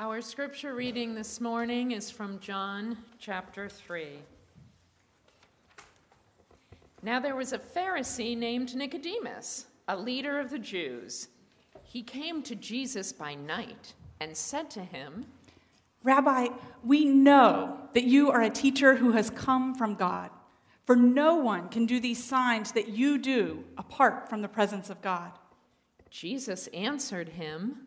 Our scripture reading this morning is from John chapter 3. Now there was a Pharisee named Nicodemus, a leader of the Jews. He came to Jesus by night and said to him, Rabbi, we know that you are a teacher who has come from God, for no one can do these signs that you do apart from the presence of God. Jesus answered him,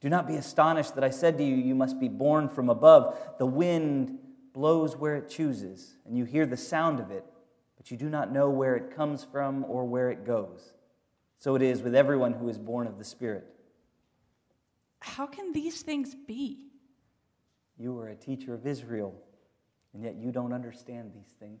Do not be astonished that I said to you, You must be born from above. The wind blows where it chooses, and you hear the sound of it, but you do not know where it comes from or where it goes. So it is with everyone who is born of the Spirit. How can these things be? You are a teacher of Israel, and yet you don't understand these things.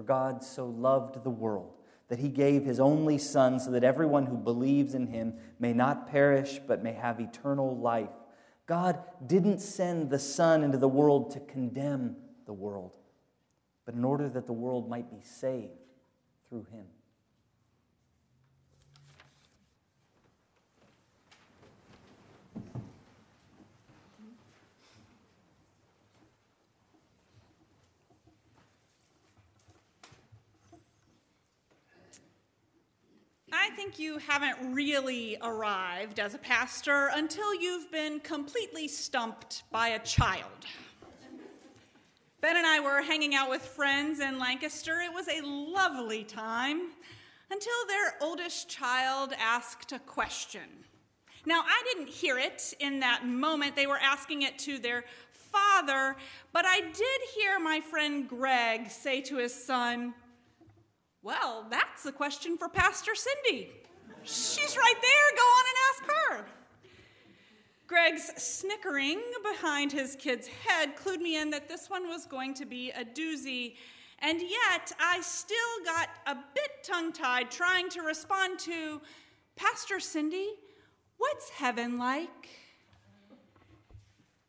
For God so loved the world that he gave his only Son, so that everyone who believes in him may not perish, but may have eternal life. God didn't send the Son into the world to condemn the world, but in order that the world might be saved through him. I think you haven't really arrived as a pastor until you've been completely stumped by a child. Ben and I were hanging out with friends in Lancaster. It was a lovely time until their oldest child asked a question. Now, I didn't hear it in that moment. They were asking it to their father, but I did hear my friend Greg say to his son, well, that's a question for Pastor Cindy. She's right there. Go on and ask her. Greg's snickering behind his kid's head clued me in that this one was going to be a doozy. And yet, I still got a bit tongue tied trying to respond to Pastor Cindy, what's heaven like?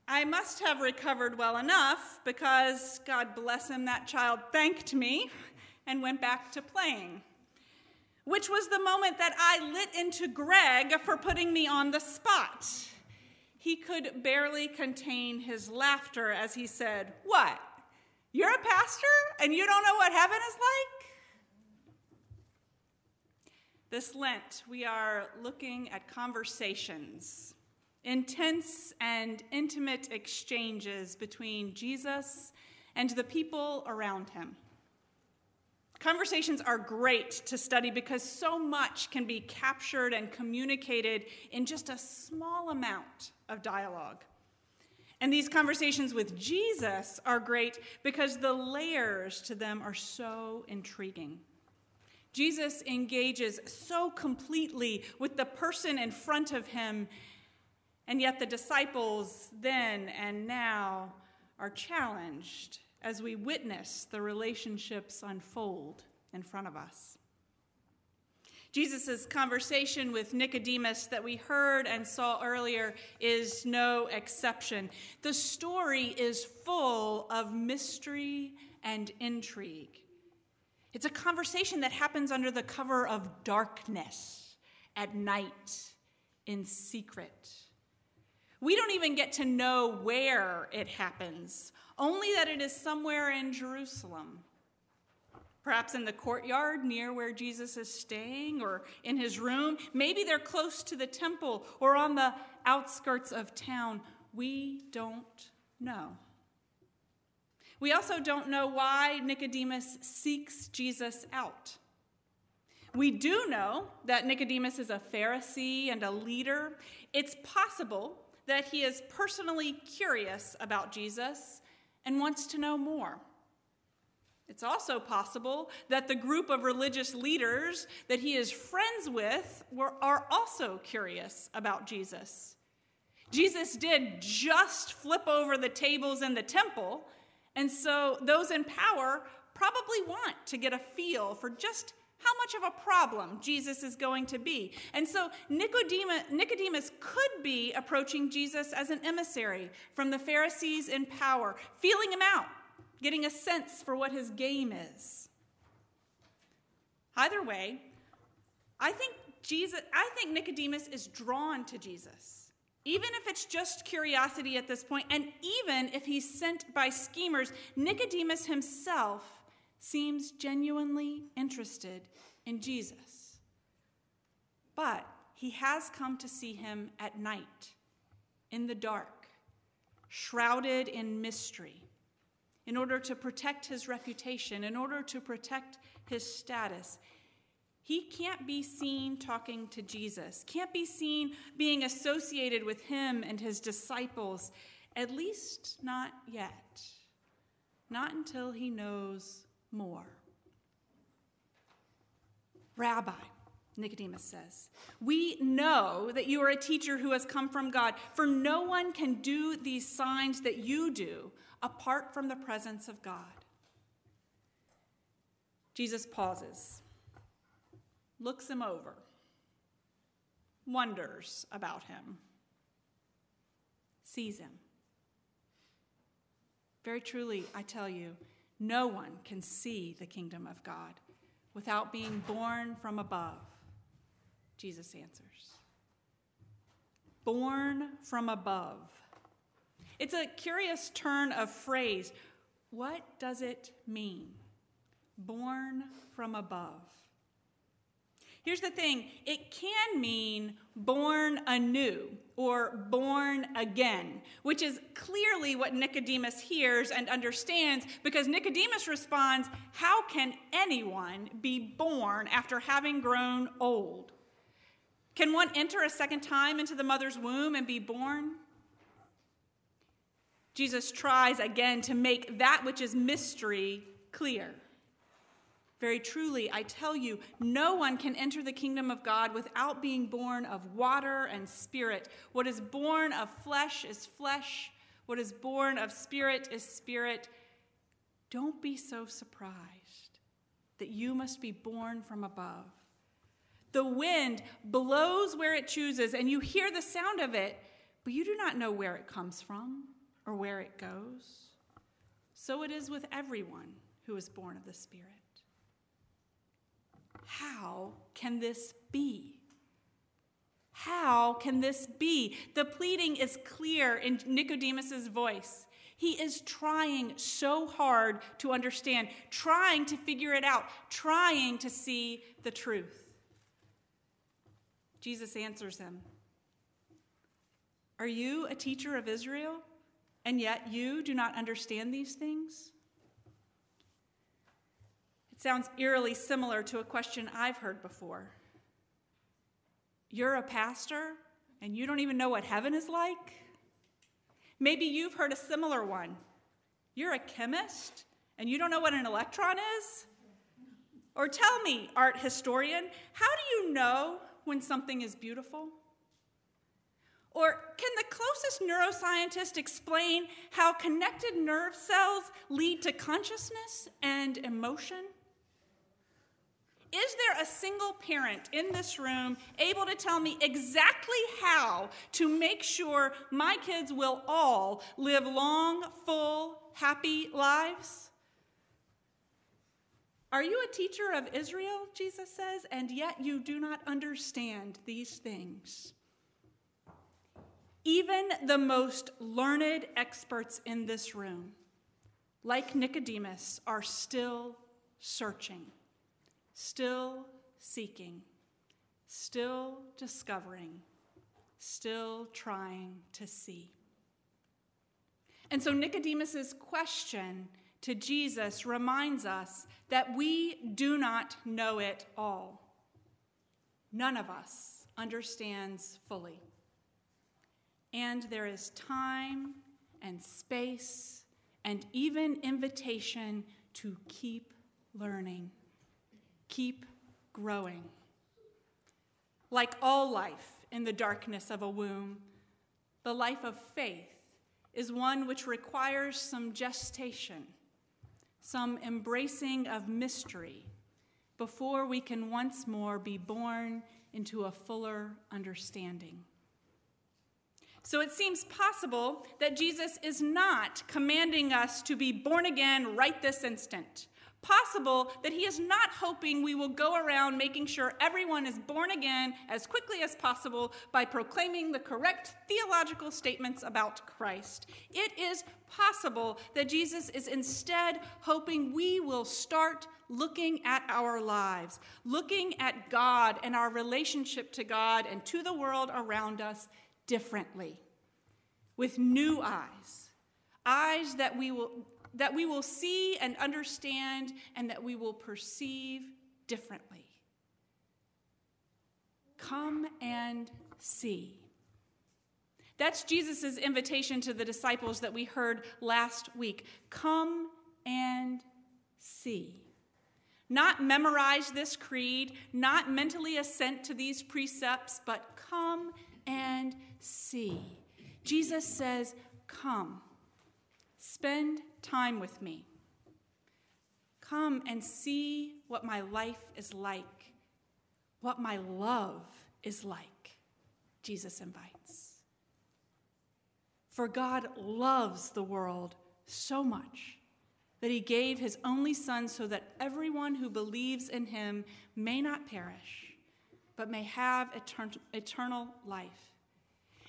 I must have recovered well enough because, God bless him, that child thanked me and went back to playing. Which was the moment that I lit into Greg for putting me on the spot. He could barely contain his laughter as he said, What? You're a pastor and you don't know what heaven is like? This Lent, we are looking at conversations, intense and intimate exchanges between Jesus and the people around him. Conversations are great to study because so much can be captured and communicated in just a small amount of dialogue. And these conversations with Jesus are great because the layers to them are so intriguing. Jesus engages so completely with the person in front of him, and yet the disciples then and now are challenged as we witness the relationships unfold in front of us. Jesus' conversation with Nicodemus that we heard and saw earlier is no exception. The story is full of mystery and intrigue. It's a conversation that happens under the cover of darkness, at night, in secret. We don't even get to know where it happens only that it is somewhere in Jerusalem. Perhaps in the courtyard near where Jesus is staying, or in his room. Maybe they're close to the temple or on the outskirts of town. We don't know. We also don't know why Nicodemus seeks Jesus out. We do know that Nicodemus is a Pharisee and a leader. It's possible that he is personally curious about Jesus and wants to know more. It's also possible that the group of religious leaders that he is friends with were, are also curious about Jesus. Jesus did just flip over the tables in the temple, and so those in power probably want to get a feel for just how much of a problem Jesus is going to be. And so Nicodemus, Nicodemus, could be approaching Jesus as an emissary from the Pharisees in power, feeling him out, getting a sense for what his game is. Either way, I think Jesus I think Nicodemus is drawn to Jesus. Even if it's just curiosity at this point, and even if he's sent by schemers, Nicodemus himself seems genuinely interested in Jesus. But he has come to see him at night, in the dark, shrouded in mystery in order to protect his reputation, in order to protect his status. He can't be seen talking to Jesus, can't be seen being associated with him and his disciples, at least not yet. Not until he knows more. Rabbi, Nicodemus says, We know that you are a teacher who has come from God, for no one can do these signs that you do apart from the presence of God. Jesus pauses, looks him over, wonders about him, sees him. Very truly, I tell you, no one can see the kingdom of God without being born from above. Jesus answers. Born from above. It's a curious turn of phrase. What does it mean? Born from above. Here's the thing it can mean born anew or born again, which is clearly what Nicodemus hears and understands because Nicodemus responds, How can anyone be born after having grown old? Can one enter a second time into the mother's womb and be born? Jesus tries again to make that which is mystery clear. Very truly, I tell you, no one can enter the kingdom of God without being born of water and spirit. What is born of flesh is flesh, what is born of spirit is spirit. Don't be so surprised that you must be born from above. The wind blows where it chooses, and you hear the sound of it, but you do not know where it comes from or where it goes. So it is with everyone who is born of the Spirit. How can this be? How can this be? The pleading is clear in Nicodemus's voice. He is trying so hard to understand, trying to figure it out, trying to see the truth. Jesus answers him Are you a teacher of Israel? and yet you do not understand these things? Sounds eerily similar to a question I've heard before. You're a pastor and you don't even know what heaven is like? Maybe you've heard a similar one. You're a chemist and you don't know what an electron is? Or tell me, art historian, how do you know when something is beautiful? Or can the closest neuroscientist explain how connected nerve cells lead to consciousness and emotion? Is there a single parent in this room able to tell me exactly how to make sure my kids will all live long, full, happy lives? Are you a teacher of Israel, Jesus says, and yet you do not understand these things? Even the most learned experts in this room, like Nicodemus, are still searching, still seeking, still discovering, still trying to see. And so Nicodemus's question to Jesus reminds us that we do not know it all. None of us understands fully. And there is time and space and even invitation to keep learning, keep growing. Like all life in the darkness of a womb, the life of faith is one which requires some gestation, some embracing of mystery, before we can once more be born into a fuller understanding. So it seems possible that Jesus is not commanding us to be born again right this instant possible that he is not hoping we will go around making sure everyone is born again as quickly as possible by proclaiming the correct theological statements about Christ. It is possible that Jesus is instead hoping we will start looking at our lives, looking at God and our relationship to God and to the world around us differently, with new eyes. Eyes that we will that we will see and understand and that we will perceive differently. Come and see. That's Jesus' invitation to the disciples that we heard last week. Come and see. Not memorize this creed, not mentally assent to these precepts, but come and see. Jesus says, Come. Spend time with me. Come and see what my life is like, what my love is like, Jesus invites. For God loves the world so much that he gave his only Son so that everyone who believes in him may not perish, but may have eternal life.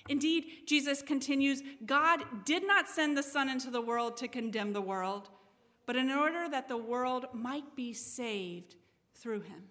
Indeed, Jesus continues God did not send the Son into the world to condemn the world, but in order that the world might be saved through him.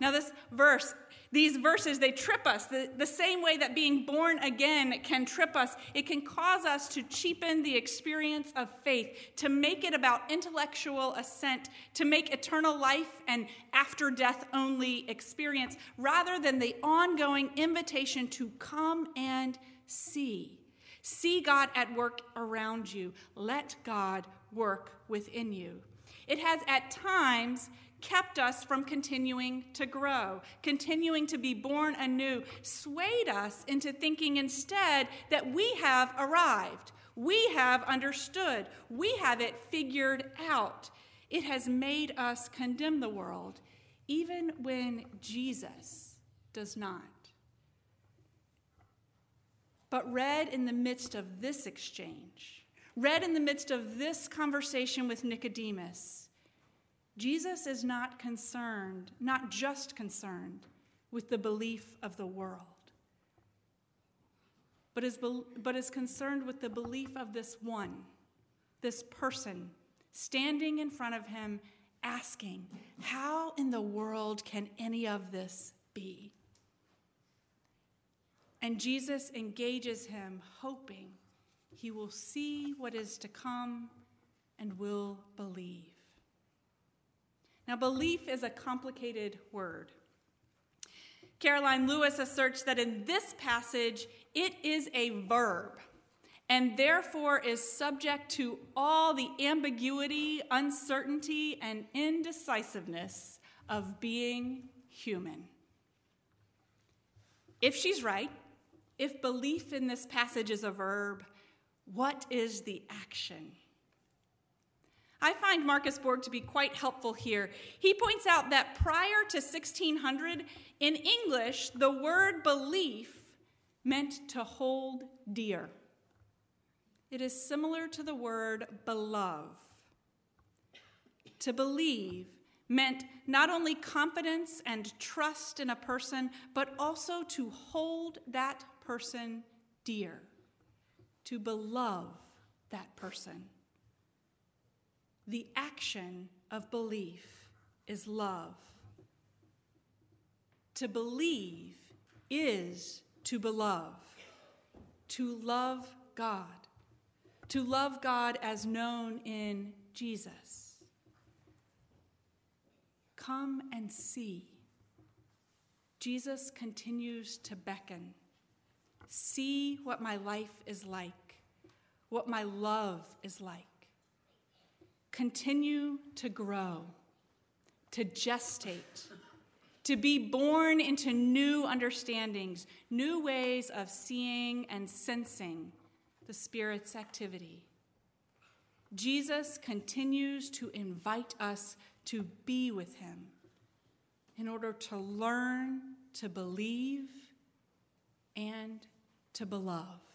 Now, this verse these verses, they trip us the, the same way that being born again can trip us. It can cause us to cheapen the experience of faith, to make it about intellectual assent, to make eternal life and after death only experience, rather than the ongoing invitation to come and see. See God at work around you. Let God work within you. It has at times kept us from continuing to grow, continuing to be born anew, swayed us into thinking instead that we have arrived, we have understood, we have it figured out. It has made us condemn the world, even when Jesus does not. But read in the midst of this exchange, read in the midst of this conversation with Nicodemus, Jesus is not concerned, not just concerned with the belief of the world, but is, but is concerned with the belief of this one, this person, standing in front of him, asking, How in the world can any of this be? And Jesus engages him, hoping he will see what is to come and will believe. Now, belief is a complicated word. Karoline Lewis asserts that in this passage, it is a verb and therefore is subject to all the ambiguity, uncertainty, and indecisiveness of being human. If she's right, if belief in this passage is a verb, what is the action? I find Marcus Borg to be quite helpful here. He points out that prior to 1600, in English, the word belief meant to hold dear. It is similar to the word belove. To believe meant not only confidence and trust in a person, but also to hold that person dear, to belove that person. The action of belief is love. To believe is to belove, to love God, to love God as known in Jesus. Come and see. Jesus continues to beckon. See what my life is like, what my love is like. Continue to grow, to gestate, to be born into new understandings, new ways of seeing and sensing the Spirit's activity. Jesus continues to invite us to be with Him in order to learn to believe and to beloved.